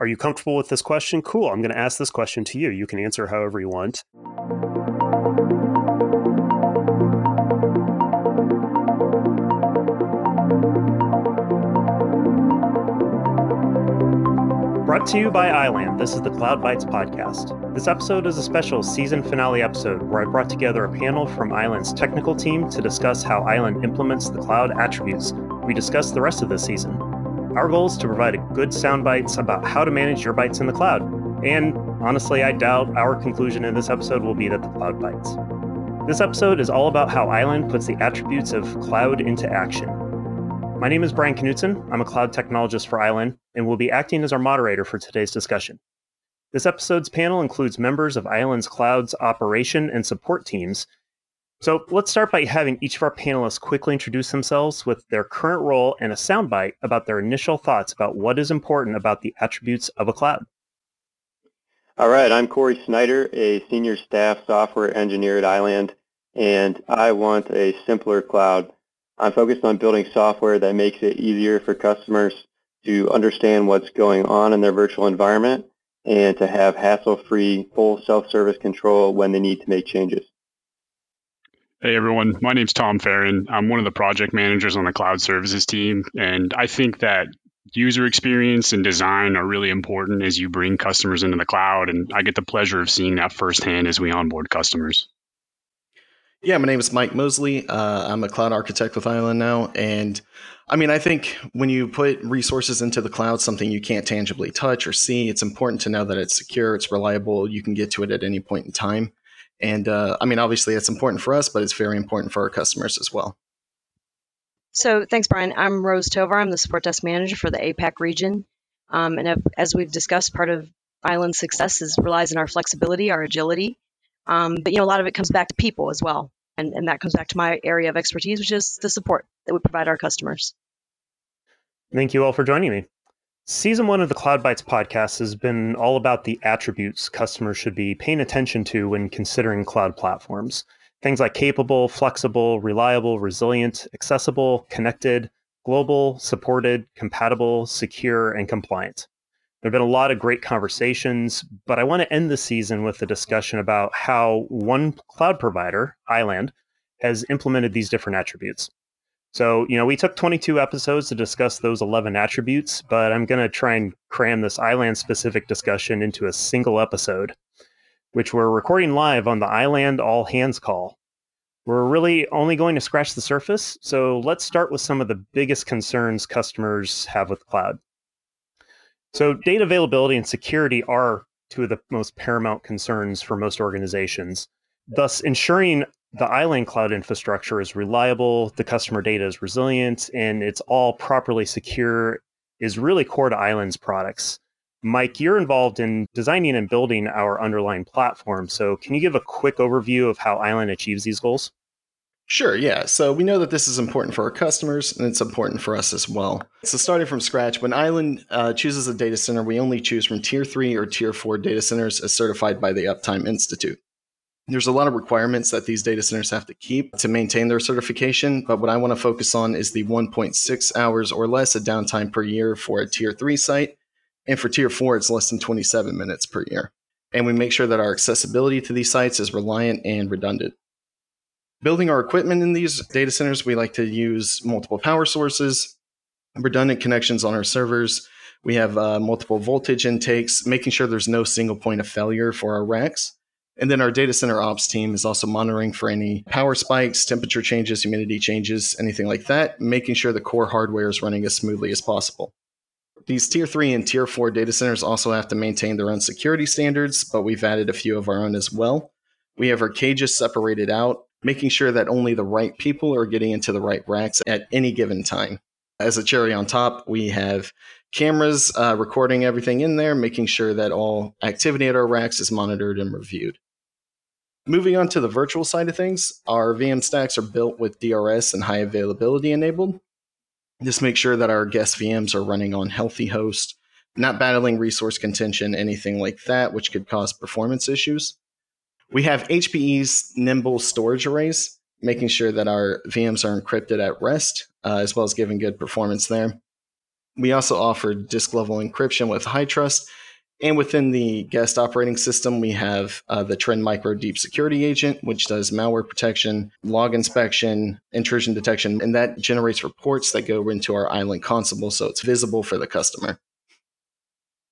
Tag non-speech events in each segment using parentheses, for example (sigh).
Are you comfortable with this question? Cool. I'm going to ask this question to you. You can answer however you want. Brought to you by iland, this is the Cloud Bytes podcast. This episode is a special season finale episode where I brought together a panel from iland's technical team to discuss how iland implements the cloud attributes we discussed the rest of the season. Our goal is to provide good sound bites about how to manage your bytes in the cloud. And honestly, I doubt our conclusion in this episode will be that the cloud bites. This episode is all about how iland puts the attributes of cloud into action. My name is Brian Knudtson. I'm a cloud technologist for iland and will be acting as our moderator for today's discussion. This episode's panel includes members of iland's cloud's operation and support teams. So let's start by having each of our panelists quickly introduce themselves with their current role and a soundbite about their initial thoughts about what is important about the attributes of a cloud. All right, I'm Cory Snyder, a senior staff software engineer at iland, and I want a simpler cloud I'm focused on building software that makes it easier for customers to understand what's going on in their virtual environment and to have hassle-free full self-service control when they need to make changes. Hey everyone, my name's Tom Ferron. I'm one of the project managers on the cloud services team, and I think that user experience and design are really important as you bring customers into the cloud, and I get the pleasure of seeing that firsthand as we onboard customers. Yeah, my name is Mike Mosley. Uh, I'm a cloud architect with iland now. And I mean, I think when you put resources into the cloud, something you can't tangibly touch or see, it's important to know that it's secure, it's reliable, you can get to it at any point in time. And uh, I mean, obviously, it's important for us, but it's very important for our customers as well. So, thanks, Brian. I'm Rose Tovar. I'm the support desk manager for the APAC region. Um, and as we've discussed, part of iland's success is relies on our flexibility, our agility. Um, but you know, a lot of it comes back to people as well. And, and that comes back to my area of expertise, which is the support that we provide our customers. Thank you all for joining me. Season one of the Cloud Bytes podcast has been all about the attributes customers should be paying attention to when considering cloud platforms. Things like capable, flexible, reliable, resilient, accessible, connected, global, supported, compatible, secure, and compliant. There have been a lot of great conversations, but I want to end the season with a discussion about how one cloud provider, iland, has implemented these different attributes. So, you know, we took 22 episodes to discuss those 11 attributes, but I'm going to try and cram this iland specific discussion into a single episode, which we're recording live on the iland all hands call. We're really only going to scratch the surface, so let's start with some of the biggest concerns customers have with cloud. So, data availability and security are two of the most paramount concerns for most organizations. Thus, ensuring the iland cloud infrastructure is reliable, the customer data is resilient, and it's all properly secure is really core to iland's products. Mike, you're involved in designing and building our underlying platform. So, can you give a quick overview of how iland achieves these goals? Sure, yeah. So we know that this is important for our customers and it's important for us as well. So, starting from scratch, when iland uh, chooses a data center, we only choose from tier three or tier four data centers as certified by the Uptime Institute. There's a lot of requirements that these data centers have to keep to maintain their certification, but what I want to focus on is the 1.6 hours or less of downtime per year for a tier three site. And for tier four, it's less than 27 minutes per year. And we make sure that our accessibility to these sites is reliant and redundant building our equipment in these data centers, we like to use multiple power sources, redundant connections on our servers. We have uh, multiple voltage intakes, making sure there's no single point of failure for our racks. And then our data center ops team is also monitoring for any power spikes, temperature changes, humidity changes, anything like that, making sure the core hardware is running as smoothly as possible. These tier three and tier four data centers also have to maintain their own security standards, but we've added a few of our own as well. We have our cages separated out making sure that only the right people are getting into the right racks at any given time. As a cherry on top, we have cameras uh, recording everything in there, making sure that all activity at our racks is monitored and reviewed. Moving on to the virtual side of things, our VM stacks are built with DRS and high availability enabled. This makes sure that our guest VMs are running on healthy host, not battling resource contention, anything like that, which could cause performance issues. We have HPE's Nimble storage arrays, making sure that our VMs are encrypted at rest, uh, as well as giving good performance there. We also offer disk level encryption with HyTrust. And within the guest operating system, we have uh, the Trend Micro Deep Security Agent, which does malware protection, log inspection, intrusion detection, and that generates reports that go into our iland console so it's visible for the customer.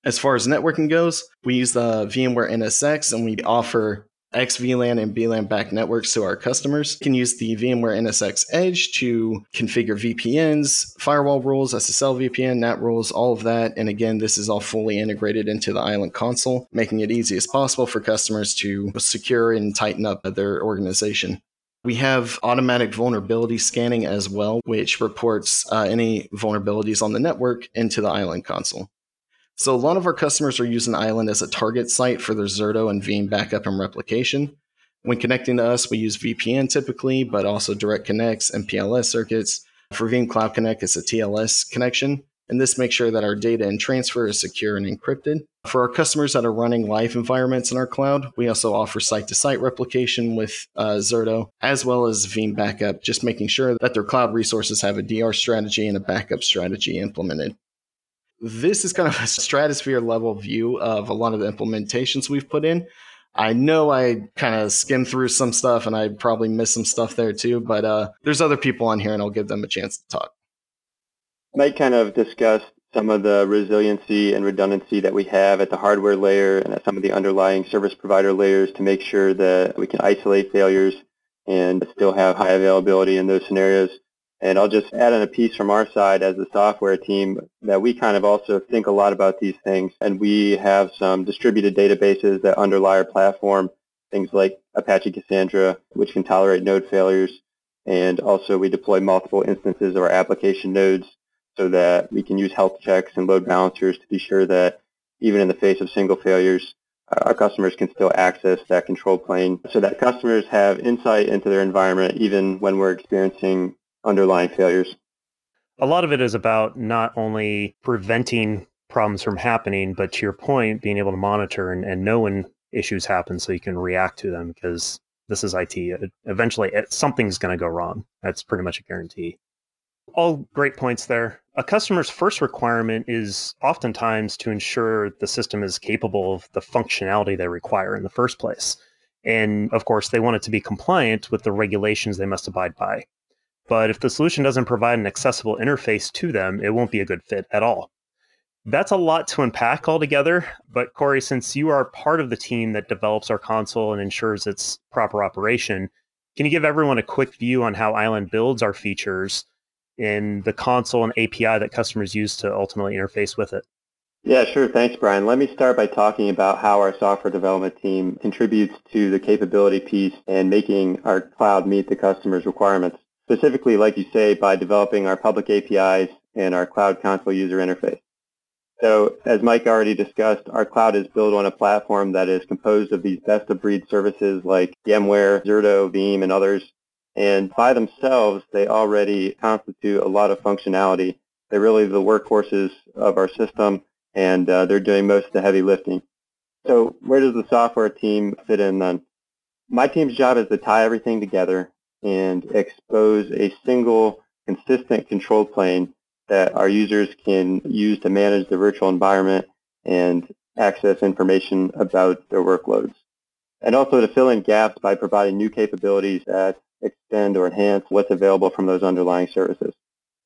As far as networking goes, we use the VMware NSX and we offer VXLAN and VLAN backed networks to our customers. Can use the VMware NSX Edge to configure VPNs, firewall rules, SSL VPN, NAT rules, all of that. And again, this is all fully integrated into the iland console, making it easy as possible for customers to secure and tighten up their organization. We have automatic vulnerability scanning as well, which reports uh, any vulnerabilities on the network into the iland console. So a lot of our customers are using iland as a target site for their Zerto and Veeam backup and replication. When connecting to us, we use VPN typically, but also Direct Connects and PLS circuits. For Veeam Cloud Connect, it's a TLS connection, and this makes sure that our data and transfer is secure and encrypted. For our customers that are running live environments in our cloud, we also offer site-to-site replication with uh, Zerto, as well as Veeam backup, just making sure that their cloud resources have a DR strategy and a backup strategy implemented this is kind of a stratosphere level view of a lot of the implementations we've put in. I know I kind of skimmed through some stuff and I probably missed some stuff there too, but uh, there's other people on here and I'll give them a chance to talk. Mike kind of discussed some of the resiliency and redundancy that we have at the hardware layer and at some of the underlying service provider layers to make sure that we can isolate failures and still have high availability in those scenarios. And I'll just add in a piece from our side as a software team that we kind of also think a lot about these things. And we have some distributed databases that underlie our platform, things like Apache Cassandra, which can tolerate node failures. And also we deploy multiple instances of our application nodes so that we can use health checks and load balancers to be sure that even in the face of single failures, uh, our customers can still access that control plane so that customers have insight into their environment even when we're experiencing underlying failures. A lot of it is about not only preventing problems from happening, but to your point, being able to monitor and, and know when issues happen so you can react to them because this is IT. Eventually, something's going to go wrong. That's pretty much a guarantee. All great points there. A customer's first requirement is oftentimes to ensure the system is capable of the functionality they require in the first place. And of course, they want it to be compliant with the regulations they must abide by. But if the solution doesn't provide an accessible interface to them, it won't be a good fit at all. That's a lot to unpack altogether. But Cory, since you are part of the team that develops our console and ensures its proper operation, can you give everyone a quick view on how iland builds our features in the console and API that customers use to ultimately interface with it? Yeah, sure. Thanks, Brian. Let me start by talking about how our software development team contributes to the capability piece and making our cloud meet the customer's requirements specifically, like you say, by developing our public APIs and our Cloud Console user interface. So as Mike already discussed, our cloud is built on a platform that is composed of these best-of-breed services like VMware, Zerto, Veeam, and others. And by themselves, they already constitute a lot of functionality. They're really the workhorses of our system, and uh, they're doing most of the heavy lifting. So where does the software team fit in then? My team's job is to tie everything together and expose a single consistent control plane that our users can use to manage the virtual environment and access information about their workloads. And also to fill in gaps by providing new capabilities that extend or enhance what's available from those underlying services.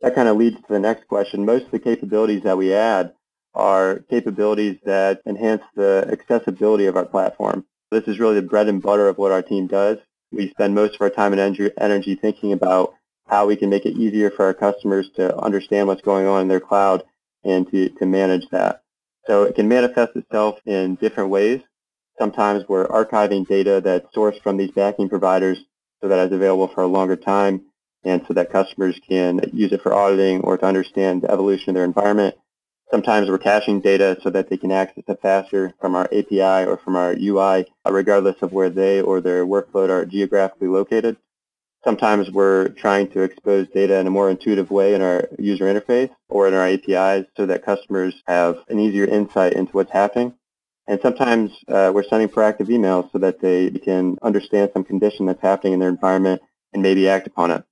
That kind of leads to the next question. Most of the capabilities that we add are capabilities that enhance the accessibility of our platform. This is really the bread and butter of what our team does we spend most of our time and energy thinking about how we can make it easier for our customers to understand what's going on in their cloud and to, to manage that. So it can manifest itself in different ways. Sometimes we're archiving data that's sourced from these backing providers so that it's available for a longer time and so that customers can use it for auditing or to understand the evolution of their environment. Sometimes we're caching data so that they can access it faster from our API or from our UI, uh, regardless of where they or their workload are geographically located. Sometimes we're trying to expose data in a more intuitive way in our user interface or in our APIs so that customers have an easier insight into what's happening. And sometimes uh, we're sending proactive emails so that they can understand some condition that's happening in their environment and maybe act upon it.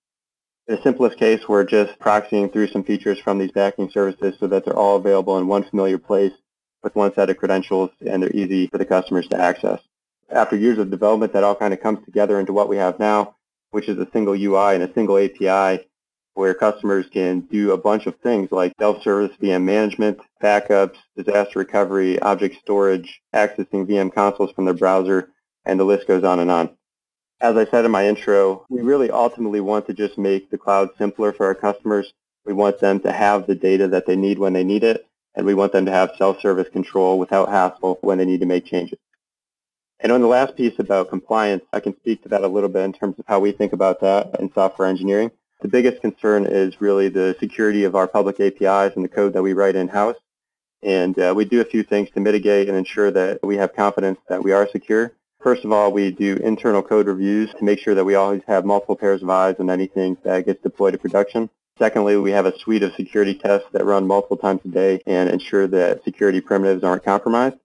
In the simplest case, we're just proxying through some features from these backing services so that they're all available in one familiar place with one set of credentials and they're easy for the customers to access. After years of development, that all kind of comes together into what we have now, which is a single UI and a single API where customers can do a bunch of things like self-service VM management, backups, disaster recovery, object storage, accessing VM consoles from their browser, and the list goes on and on. As I said in my intro, we really ultimately want to just make the cloud simpler for our customers. We want them to have the data that they need when they need it, and we want them to have self-service control without hassle when they need to make changes. And on the last piece about compliance, I can speak to that a little bit in terms of how we think about that in software engineering. The biggest concern is really the security of our public APIs and the code that we write in-house. And uh, we do a few things to mitigate and ensure that we have confidence that we are secure. First of all, we do internal code reviews to make sure that we always have multiple pairs of eyes on anything that gets deployed to production. Secondly, we have a suite of security tests that run multiple times a day and ensure that security primitives aren't compromised.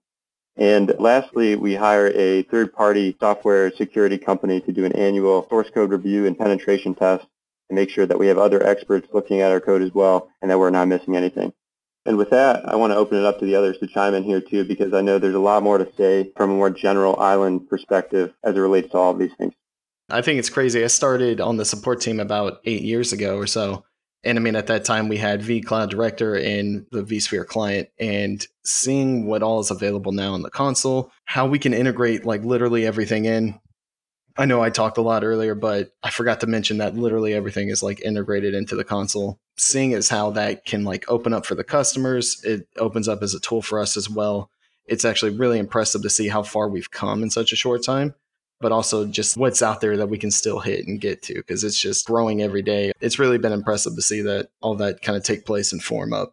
And lastly, we hire a third-party software security company to do an annual source code review and penetration test and make sure that we have other experts looking at our code as well and that we're not missing anything. And with that, I want to open it up to the others to chime in here too because I know there's a lot more to say from a more general iland perspective as it relates to all of these things. I think it's crazy. I started on the support team about eight years ago or so. And I mean, at that time, we had vCloud Director and the vSphere client, and seeing what all is available now in the console, how we can integrate like literally everything in, I know I talked a lot earlier, but I forgot to mention that literally everything is like integrated into the console. Seeing as how that can like open up for the customers, it opens up as a tool for us as well. It's actually really impressive to see how far we've come in such a short time, but also just what's out there that we can still hit and get to because it's just growing every day. It's really been impressive to see that all that kind of take place and form up.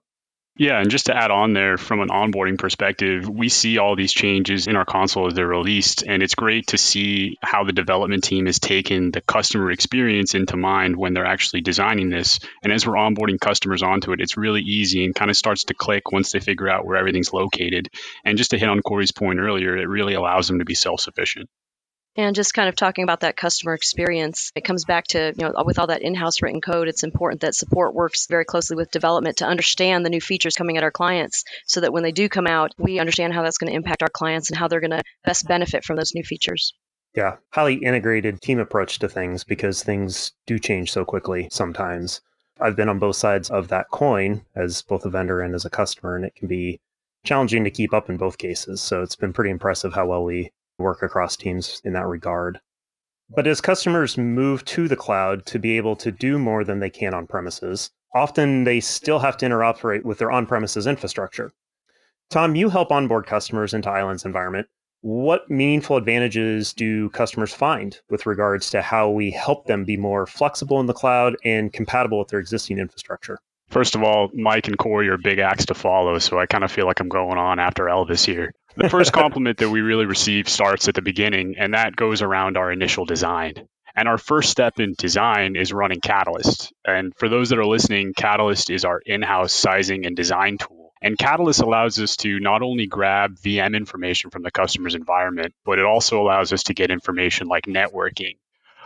Yeah, and just to add on there from an onboarding perspective, we see all these changes in our console as they're released, and it's great to see how the development team has taken the customer experience into mind when they're actually designing this. And as we're onboarding customers onto it, it's really easy and kind of starts to click once they figure out where everything's located. And just to hit on Cory's point earlier, it really allows them to be self-sufficient and just kind of talking about that customer experience it comes back to you know with all that in-house written code it's important that support works very closely with development to understand the new features coming at our clients so that when they do come out we understand how that's going to impact our clients and how they're going to best benefit from those new features. Yeah highly integrated team approach to things because things do change so quickly sometimes. I've been on both sides of that coin as both a vendor and as a customer and it can be challenging to keep up in both cases. So it's been pretty impressive how well we work across teams in that regard. But as customers move to the cloud to be able to do more than they can on premises, often they still have to interoperate with their on premises infrastructure. Tom, you help onboard customers into iland's environment. What meaningful advantages do customers find with regards to how we help them be more flexible in the cloud and compatible with their existing infrastructure? First of all, Mike and Cory are big acts to follow, so I kind of feel like I'm going on after Elvis here. The first compliment that we really receive starts at the beginning, and that goes around our initial design. And our first step in design is running Catalyst. And for those that are listening, Catalyst is our in house sizing and design tool. And Catalyst allows us to not only grab VM information from the customer's environment, but it also allows us to get information like networking,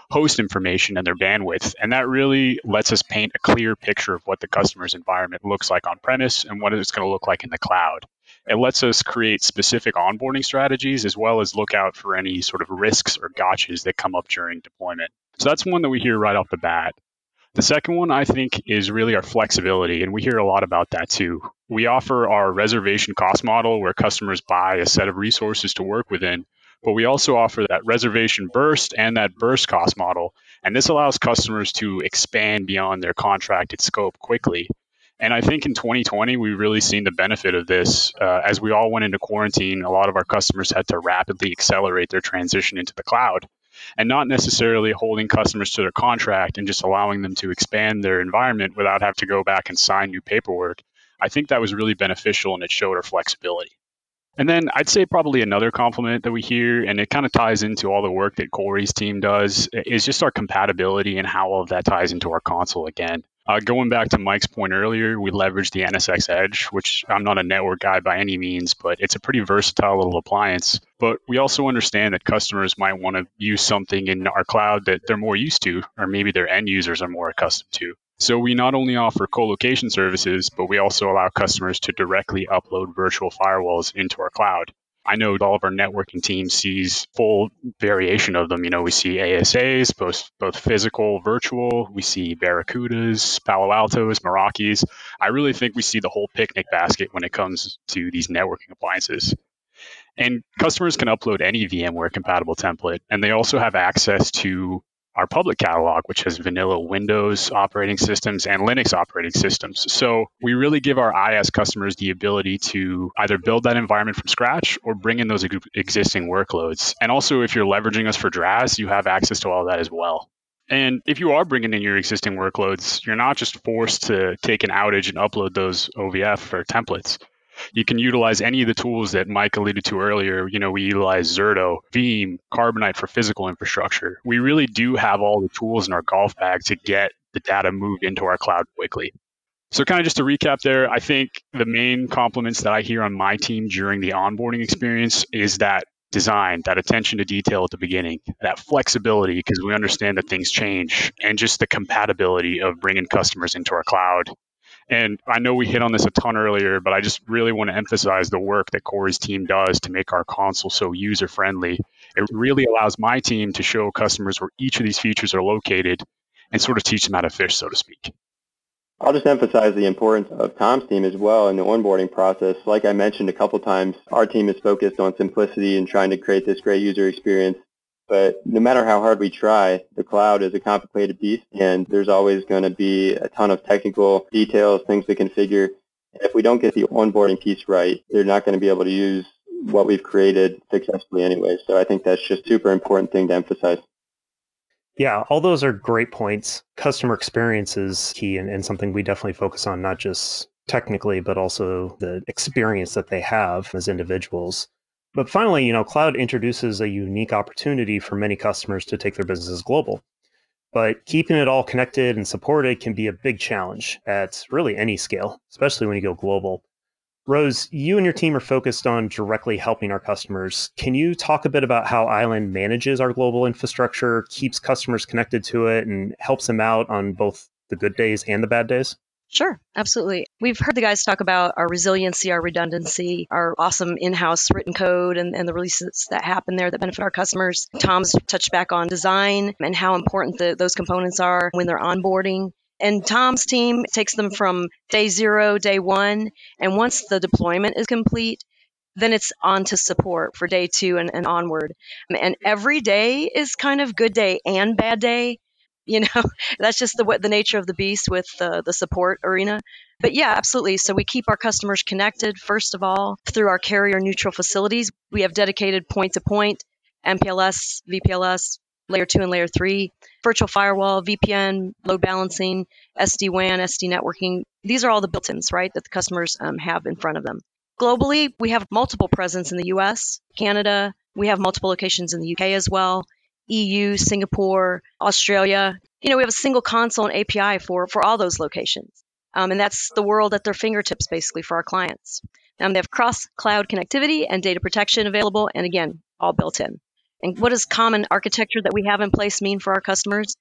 host information and their bandwidth. And that really lets us paint a clear picture of what the customer's environment looks like on premise and what it's going to look like in the cloud. It lets us create specific onboarding strategies as well as look out for any sort of risks or gotchas that come up during deployment. So that's one that we hear right off the bat. The second one, I think, is really our flexibility, and we hear a lot about that too. We offer our reservation cost model where customers buy a set of resources to work within, but we also offer that reservation burst and that burst cost model. And this allows customers to expand beyond their contracted scope quickly. And I think in 2020, we've really seen the benefit of this. Uh, as we all went into quarantine, a lot of our customers had to rapidly accelerate their transition into the cloud and not necessarily holding customers to their contract and just allowing them to expand their environment without having to go back and sign new paperwork. I think that was really beneficial and it showed our flexibility. And then I'd say probably another compliment that we hear, and it kind of ties into all the work that Cory's team does, is just our compatibility and how all of that ties into our console again. Uh, going back to Mike's point earlier, we leverage the NSX Edge, which I'm not a network guy by any means, but it's a pretty versatile little appliance. But we also understand that customers might want to use something in our cloud that they're more used to, or maybe their end users are more accustomed to. So we not only offer co-location services, but we also allow customers to directly upload virtual firewalls into our cloud. I know all of our networking team sees full variation of them. You know, we see ASAs, both both physical, virtual. We see Barracudas, Palo Altos, Meraki's. I really think we see the whole picnic basket when it comes to these networking appliances. And customers can upload any VMware compatible template, and they also have access to our public catalog, which has vanilla Windows operating systems and Linux operating systems. So we really give our IaaS customers the ability to either build that environment from scratch or bring in those existing workloads. And also, if you're leveraging us for DRaaS, you have access to all that as well. And if you are bringing in your existing workloads, you're not just forced to take an outage and upload those OVF or templates you can utilize any of the tools that Mike alluded to earlier. You know, we utilize Zerto, Veeam, Carbonite for physical infrastructure. We really do have all the tools in our golf bag to get the data moved into our cloud quickly. So, kind of just to recap there, I think the main compliments that I hear on my team during the onboarding experience is that design, that attention to detail at the beginning, that flexibility, because we understand that things change, and just the compatibility of bringing customers into our cloud and I know we hit on this a ton earlier, but I just really want to emphasize the work that Cory's team does to make our console so user friendly. It really allows my team to show customers where each of these features are located and sort of teach them how to fish, so to speak. I'll just emphasize the importance of Tom's team as well in the onboarding process. Like I mentioned a couple times, our team is focused on simplicity and trying to create this great user experience. But no matter how hard we try, the cloud is a complicated beast, and there's always going to be a ton of technical details, things to configure. And if we don't get the onboarding piece right, they're not going to be able to use what we've created successfully anyway. So I think that's just super important thing to emphasize. Yeah, all those are great points. Customer experience is key and, and something we definitely focus on, not just technically, but also the experience that they have as individuals. But finally, you know, cloud introduces a unique opportunity for many customers to take their businesses global. But keeping it all connected and supported can be a big challenge at really any scale, especially when you go global. Rose, you and your team are focused on directly helping our customers. Can you talk a bit about how iland manages our global infrastructure, keeps customers connected to it, and helps them out on both the good days and the bad days? Sure, absolutely. We've heard the guys talk about our resiliency, our redundancy, our awesome in house written code, and, and, the releases that happen there that benefit our customers. Tom's touched back on design and how important the, those components are when they're onboarding. And Tom's team takes them from day zero, day one, and once the deployment is complete, then it's on to support for day two and, and onward. And every day is kind of good day and bad day you know (laughs) that's just the the nature of the beast with the, the support arena. But yeah absolutely. So we keep our customers connected first of all through our carrier neutral facilities. We have dedicated point to point mpls vpls layer 2 and layer 3 virtual firewall vpn load balancing sd-wan sd networking. These are all the built-ins right that the customers um, have in front of them. Globally we have multiple presence in the us canada. We have multiple locations in the uk as well EU, Singapore, Australia. You know, we have a single console and API for, for all those locations. Um, and that's the world at their fingertips, basically, for our clients. Um, they have cross cloud connectivity and data protection available, and again, all built in. And what does common architecture that we have in place mean for our customers?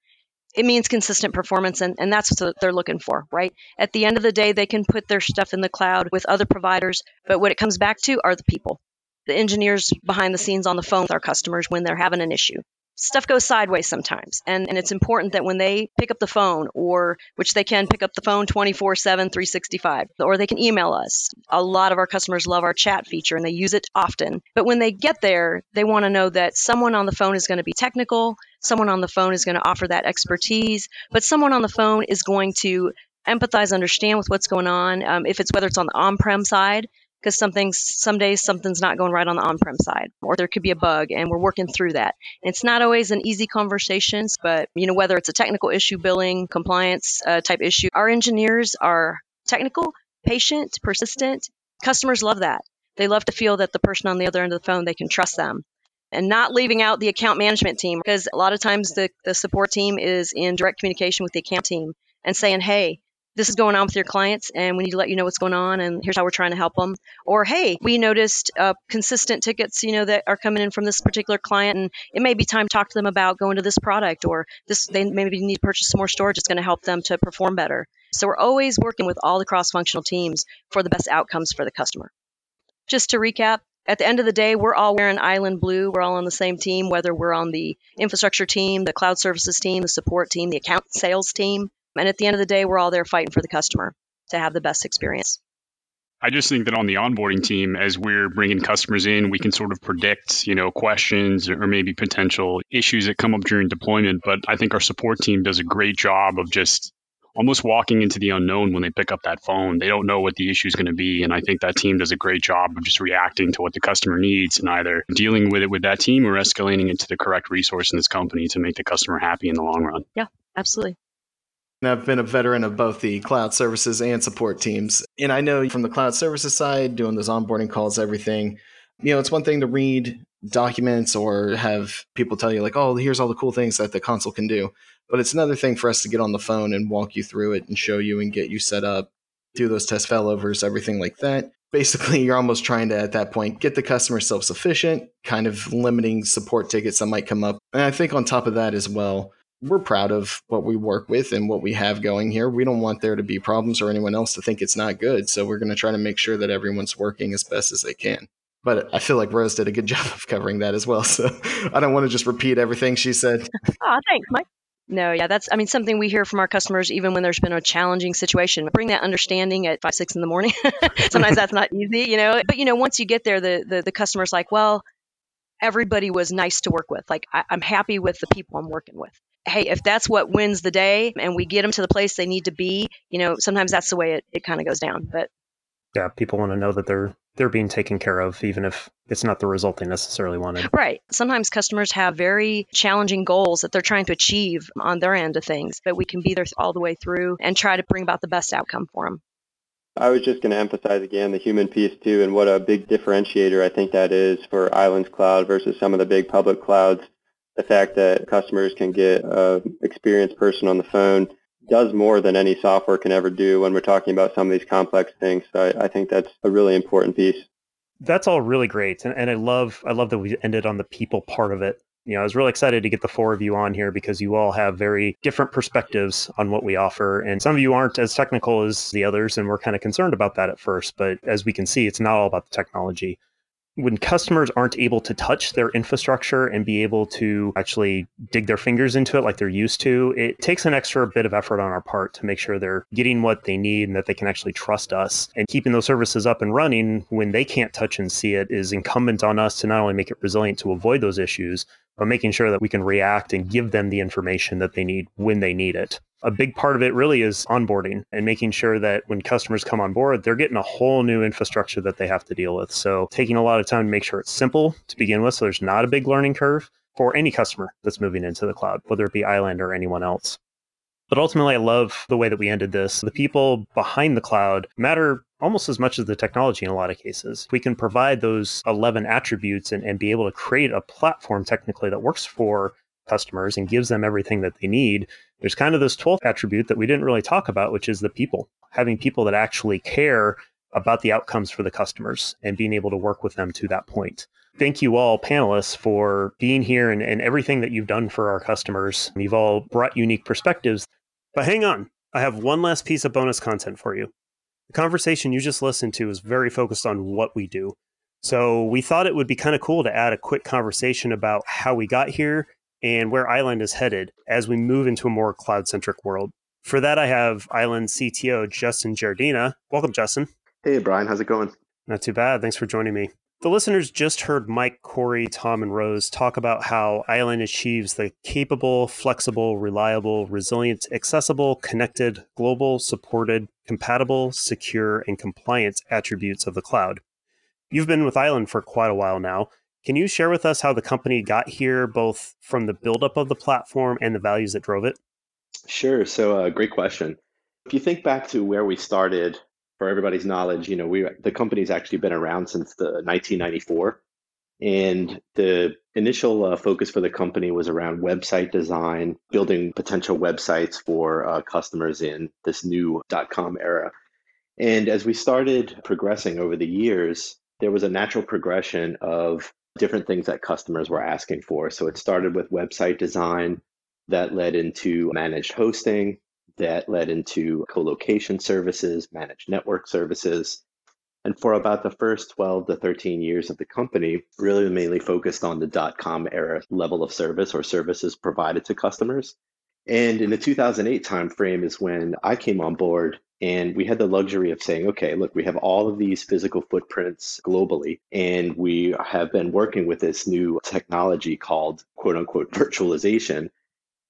It means consistent performance, and, and that's what they're looking for, right? At the end of the day, they can put their stuff in the cloud with other providers, but what it comes back to are the people, the engineers behind the scenes on the phone with our customers when they're having an issue stuff goes sideways sometimes. And, and it's important that when they pick up the phone, or which they can pick up the phone 24 7, 365, or they can email us. A lot of our customers love our chat feature and they use it often. But when they get there, they want to know that someone on the phone is going to be technical, someone on the phone is going to offer that expertise, but someone on the phone is going to empathize, understand with what's going on. Um, if it's whether it's on the on-prem side, because something's some days something's not going right on the on-prem side or there could be a bug and we're working through that. And it's not always an easy conversation but you know whether it's a technical issue billing compliance uh, type issue our engineers are technical patient persistent. Customers love that. They love to feel that the person on the other end of the phone they can trust them. And not leaving out the account management team because a lot of times the, the support team is in direct communication with the account team and saying, hey, this is going on with your clients and we need to let you know what's going on and here's how we're trying to help them or hey we noticed uh, consistent tickets you know that are coming in from this particular client and it may be time to talk to them about going to this product or this they maybe need to purchase some more storage it's going to help them to perform better so we're always working with all the cross functional teams for the best outcomes for the customer just to recap at the end of the day, we're all wearing iland blue. We're all on the same team, whether we're on the infrastructure team, the cloud services team, the support team, the account sales team. And at the end of the day, we're all there fighting for the customer to have the best experience. I just think that on the onboarding team, as we're bringing customers in, we can sort of predict, you know, questions or maybe potential issues that come up during deployment. But I think our support team does a great job of just almost walking into the unknown when they pick up that phone. They don't know what the issue is going to be. And I think that team does a great job of just reacting to what the customer needs and either dealing with it with that team or escalating it to the correct resource in this company to make the customer happy in the long run. Yeah, absolutely. I've been a veteran of both the cloud services and support teams. And I know from the cloud services side, doing those onboarding calls, everything, you know, it's one thing to read documents or have people tell you, like, oh, here's all the cool things that the console can do. But it's another thing for us to get on the phone and walk you through it and show you and get you set up, do those test failovers, everything like that. Basically, you're almost trying to, at that point, get the customer self sufficient, kind of limiting support tickets that might come up. And I think on top of that as well, we're proud of what we work with and what we have going here. We don't want there to be problems or anyone else to think it's not good. So we're going to try to make sure that everyone's working as best as they can. But I feel like Rose did a good (laughs) job of covering that as well. So I don't want to just repeat everything she said. (laughs) oh, thanks, Mike. No, yeah, that's, I mean, something we hear from our customers, even when there's been a challenging situation. Bring that understanding at five, six in the morning. (laughs) Sometimes that's not easy, you know. But, you know, once you get there, the, the, the customer's like, well, everybody was nice to work with. Like, I, I'm happy with the people I'm working with hey, if that's what wins the day and we get them to the place they need to be, you know, sometimes that's the way it, it kind of goes down. But yeah, people want to know that they're they're being taken care of, even if it's not the result they necessarily wanted. Right. Sometimes customers have very challenging goals that they're trying to achieve on their end of things, but we can be there all the way through and try to bring about the best outcome for them. I was just going to emphasize again the human piece too, and what a big differentiator I think that is for ilands Cloud versus some of the big public clouds the fact that customers can get an experienced person on the phone does more than any software can ever do when we're talking about some of these complex things. So I, I think that's a really important piece. That's all really great, and, and I love I love that we ended on the people part of it. You know, I was really excited to get the four of you on here because you all have very different perspectives on what we offer. And some of you aren't as technical as the others, and we're kind of concerned about that at first. But as we can see, it's not all about the technology when customers aren't able to touch their infrastructure and be able to actually dig their fingers into it like they're used to, it takes an extra bit of effort on our part to make sure they're getting what they need and that they can actually trust us. And keeping those services up and running when they can't touch and see it is incumbent on us to not only make it resilient to avoid those issues, but making sure that we can react and give them the information that they need when they need it. A big part of it really is onboarding and making sure that when customers come on board, they're getting a whole new infrastructure that they have to deal with. So, taking a lot of time to make sure it's simple to begin with, so there's not a big learning curve for any customer that's moving into the cloud, whether it be iland or anyone else. But ultimately, I love the way that we ended this. The people behind the cloud matter almost as much as the technology in a lot of cases. We can provide those 11 attributes and, and be able to create a platform technically that works for customers and gives them everything that they need. There's kind of this 12th attribute that we didn't really talk about, which is the people, having people that actually care about the outcomes for the customers and being able to work with them to that point. Thank you all, panelists, for being here and, and everything that you've done for our customers. You've all brought unique perspectives. But hang on, I have one last piece of bonus content for you. The conversation you just listened to is very focused on what we do. So we thought it would be kind of cool to add a quick conversation about how we got here and where iland is headed as we move into a more cloud centric world. For that, I have iland CTO Justin Giardina. Welcome, Justin. Hey, Brian. How's it going? Not too bad. Thanks for joining me. The listeners just heard Mike, Cory, Tom, and Rose talk about how iland achieves the capable, flexible, reliable, resilient, accessible, connected, global, supported, compatible, secure, and compliant attributes of the cloud. You've been with iland for quite a while now. Can you share with us how the company got here, both from the buildup of the platform and the values that drove it? Sure. So, uh, great question. If you think back to where we started, for everybody's knowledge, you know, we the company's actually been around since the 1994. And the initial uh, focus for the company was around website design, building potential websites for uh, customers in this new dot .com era. And as we started progressing over the years, there was a natural progression of different things that customers were asking for. So it started with website design, that led into managed hosting, that led into co-location services, managed network services. And for about the first 12 to 13 years of the company, really mainly focused on the dot com era level of service or services provided to customers. And in the 2008 timeframe is when I came on board and we had the luxury of saying, okay, look, we have all of these physical footprints globally, and we have been working with this new technology called quote unquote virtualization.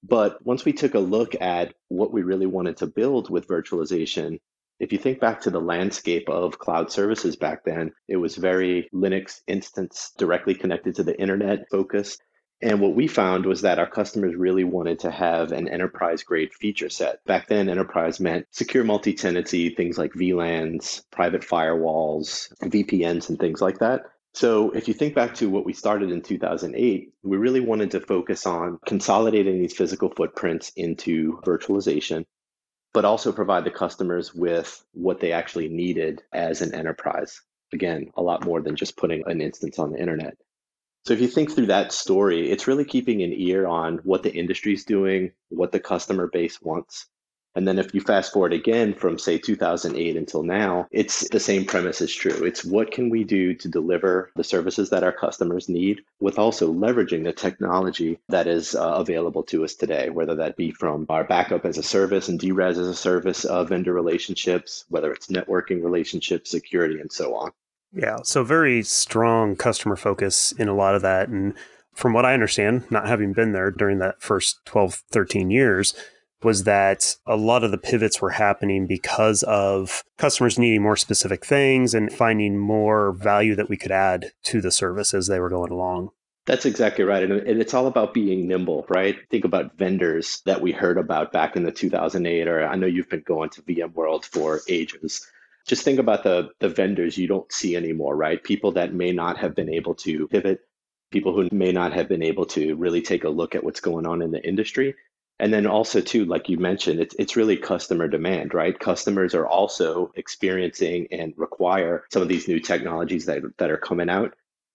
But once we took a look at what we really wanted to build with virtualization, if you think back to the landscape of cloud services back then, it was very Linux instance directly connected to the internet focused. And what we found was that our customers really wanted to have an enterprise grade feature set. Back then, enterprise meant secure multi tenancy, things like VLANs, private firewalls, VPNs, and things like that. So, if you think back to what we started in 2008, we really wanted to focus on consolidating these physical footprints into virtualization, but also provide the customers with what they actually needed as an enterprise. Again, a lot more than just putting an instance on the internet. So if you think through that story, it's really keeping an ear on what the industry's doing, what the customer base wants. And then if you fast forward again from say 2008 until now, it's the same premise is true. It's what can we do to deliver the services that our customers need with also leveraging the technology that is uh, available to us today, whether that be from our backup as a service and DRaaS as a service uh, vendor relationships, whether it's networking relationships, security, and so on. Yeah, so very strong customer focus in a lot of that. And from what I understand, not having been there during that first 12, 13 years, was that a lot of the pivots were happening because of customers needing more specific things and finding more value that we could add to the service as they were going along. That's exactly right. And it's all about being nimble, right? Think about vendors that we heard about back in the 2008, or I know you've been going to VMworld for ages just think about the the vendors you don't see anymore, right? People that may not have been able to pivot, people who may not have been able to really take a look at what's going on in the industry. And then also too, like you mentioned, it's it's really customer demand, right? Customers are also experiencing and require some of these new technologies that, that are coming out.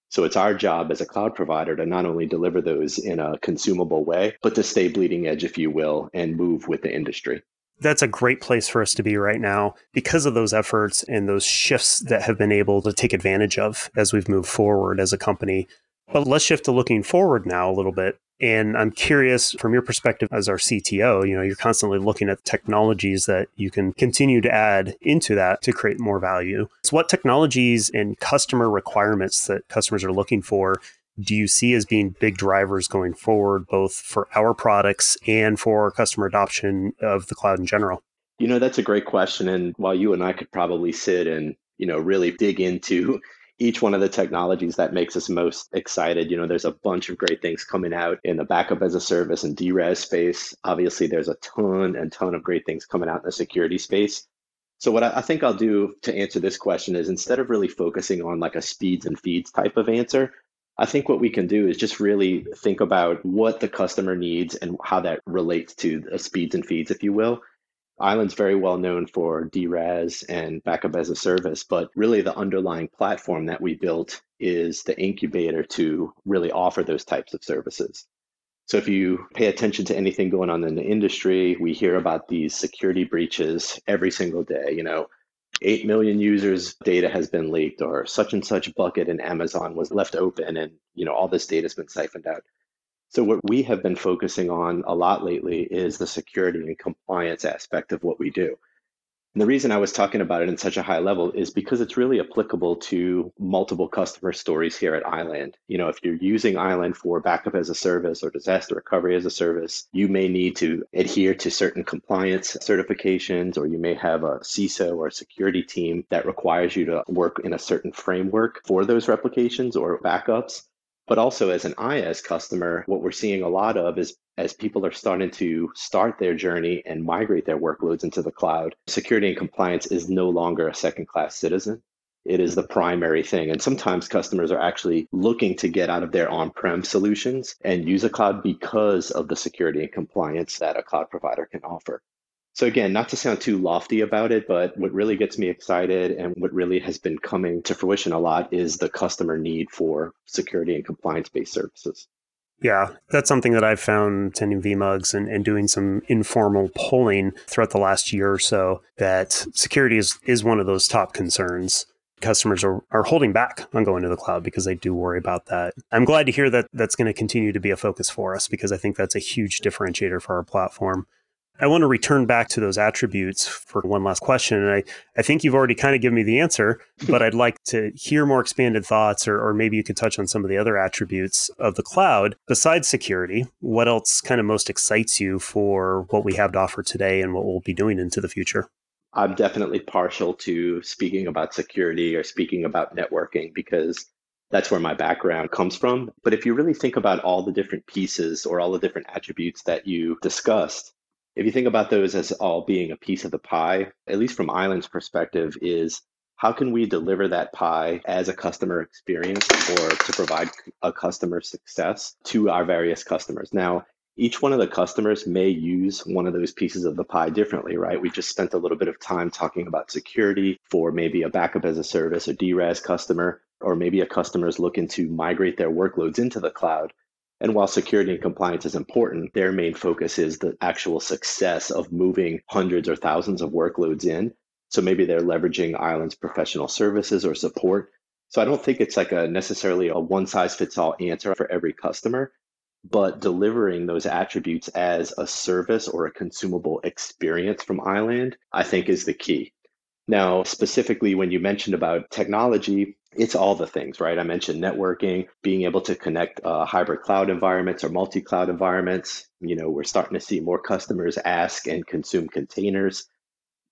So it's our job as a cloud provider to not only deliver those in a consumable way, but to stay bleeding edge, if you will, and move with the industry that's a great place for us to be right now because of those efforts and those shifts that have been able to take advantage of as we've moved forward as a company. But let's shift to looking forward now a little bit. And I'm curious from your perspective as our CTO, you know, you're constantly looking at technologies that you can continue to add into that to create more value. So what technologies and customer requirements that customers are looking for do you see as being big drivers going forward, both for our products and for customer adoption of the cloud in general? You know, that's a great question. And while you and I could probably sit and, you know, really dig into each one of the technologies that makes us most excited. You know, there's a bunch of great things coming out in the backup as a service and DRaaS space. Obviously, there's a ton and ton of great things coming out in the security space. So what I think I'll do to answer this question is instead of really focusing on like a speeds and feeds type of answer, I think what we can do is just really think about what the customer needs and how that relates to the speeds and feeds, if you will. Island's very well known for DRaaS and backup as a service, but really the underlying platform that we built is the incubator to really offer those types of services. So if you pay attention to anything going on in the industry, we hear about these security breaches every single day. You know, 8 million users data has been leaked or such and such bucket in Amazon was left open and you know all this data has been siphoned out. So what we have been focusing on a lot lately is the security and compliance aspect of what we do. And the reason I was talking about it in such a high level is because it's really applicable to multiple customer stories here at iland. You know, if you're using iland for backup as a service or disaster recovery as a service, you may need to adhere to certain compliance certifications, or you may have a CISO or a security team that requires you to work in a certain framework for those replications or backups. But also as an IaaS customer, what we're seeing a lot of is as people are starting to start their journey and migrate their workloads into the cloud, security and compliance is no longer a second class citizen. it is the primary thing. And sometimes customers are actually looking to get out of their on prem solutions and use a cloud because of the security and compliance that a cloud provider can offer. So, again, not to sound too lofty about it, but what really gets me excited and what really has been coming to fruition a lot is the customer need for security and compliance based services. Yeah, that's something that I've found attending VMUGs and, and doing some informal polling throughout the last year or so that security is, is one of those top concerns. Customers are, are holding back on going to the cloud because they do worry about that. I'm glad to hear that that's going to continue to be a focus for us because I think that's a huge differentiator for our platform. I want to return back to those attributes for one last question. And I, I think you've already kind of given me the answer, (laughs) but I'd like to hear more expanded thoughts, or, or maybe you could touch on some of the other attributes of the cloud besides security. What else kind of most excites you for what we have to offer today and what we'll be doing into the future? I'm definitely partial to speaking about security or speaking about networking because that's where my background comes from. But if you really think about all the different pieces or all the different attributes that you discussed, if you think about those as all being a piece of the pie, at least from iland's perspective, is how can we deliver that pie as a customer experience or to provide a customer success to our various customers? Now, each one of the customers may use one of those pieces of the pie differently, right? We just spent a little bit of time talking about security for maybe a backup as a service or DRaaS customer, or maybe a customer is looking to migrate their workloads into the cloud. And while security and compliance is important, their main focus is the actual success of moving hundreds or thousands of workloads in. So maybe they're leveraging iland's professional services or support. So I don't think it's like a necessarily a one size fits all answer for every customer, but delivering those attributes as a service or a consumable experience from iland, I think is the key. Now, specifically, when you mentioned about technology, it's all the things, right? I mentioned networking, being able to connect uh, hybrid cloud environments or multi cloud environments. You know, we're starting to see more customers ask and consume containers.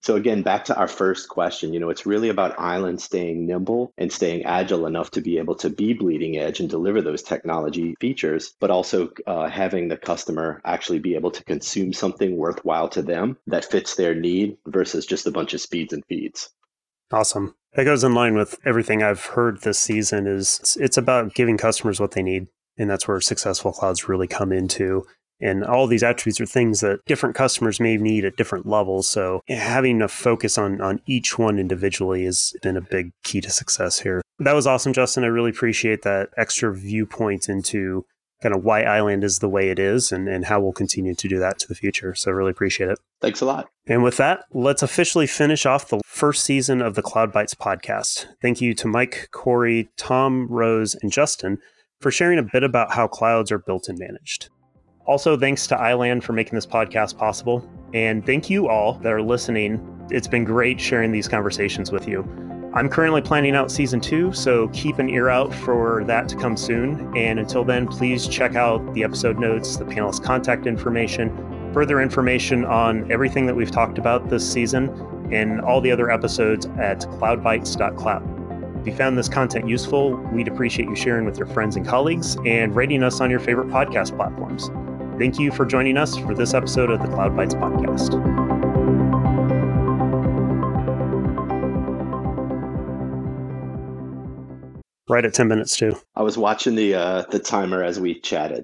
So again, back to our first question, you know, it's really about iland staying nimble and staying agile enough to be able to be bleeding edge and deliver those technology features, but also uh, having the customer actually be able to consume something worthwhile to them that fits their need versus just a bunch of speeds and feeds. Awesome. That goes in line with everything I've heard this season is it's about giving customers what they need. And that's where successful clouds really come into and all these attributes are things that different customers may need at different levels. So having a focus on on each one individually has been a big key to success here. That was awesome, Justin. I really appreciate that extra viewpoint into kind of why iland is the way it is and, and how we'll continue to do that to the future. So really appreciate it. Thanks a lot. And with that, let's officially finish off the first season of the Cloud Bytes podcast. Thank you to Mike, Cory, Tom, Rose, and Justin for sharing a bit about how clouds are built and managed. Also, thanks to iland for making this podcast possible. And thank you all that are listening. It's been great sharing these conversations with you. I'm currently planning out season two, so keep an ear out for that to come soon. And until then, please check out the episode notes, the panelist contact information, further information on everything that we've talked about this season, and all the other episodes at cloudbytes.cloud. If you found this content useful, we'd appreciate you sharing with your friends and colleagues and rating us on your favorite podcast platforms. Thank you for joining us for this episode of the Cloud Bytes podcast. Right at 10 minutes too. I was watching the uh, the timer as we chatted.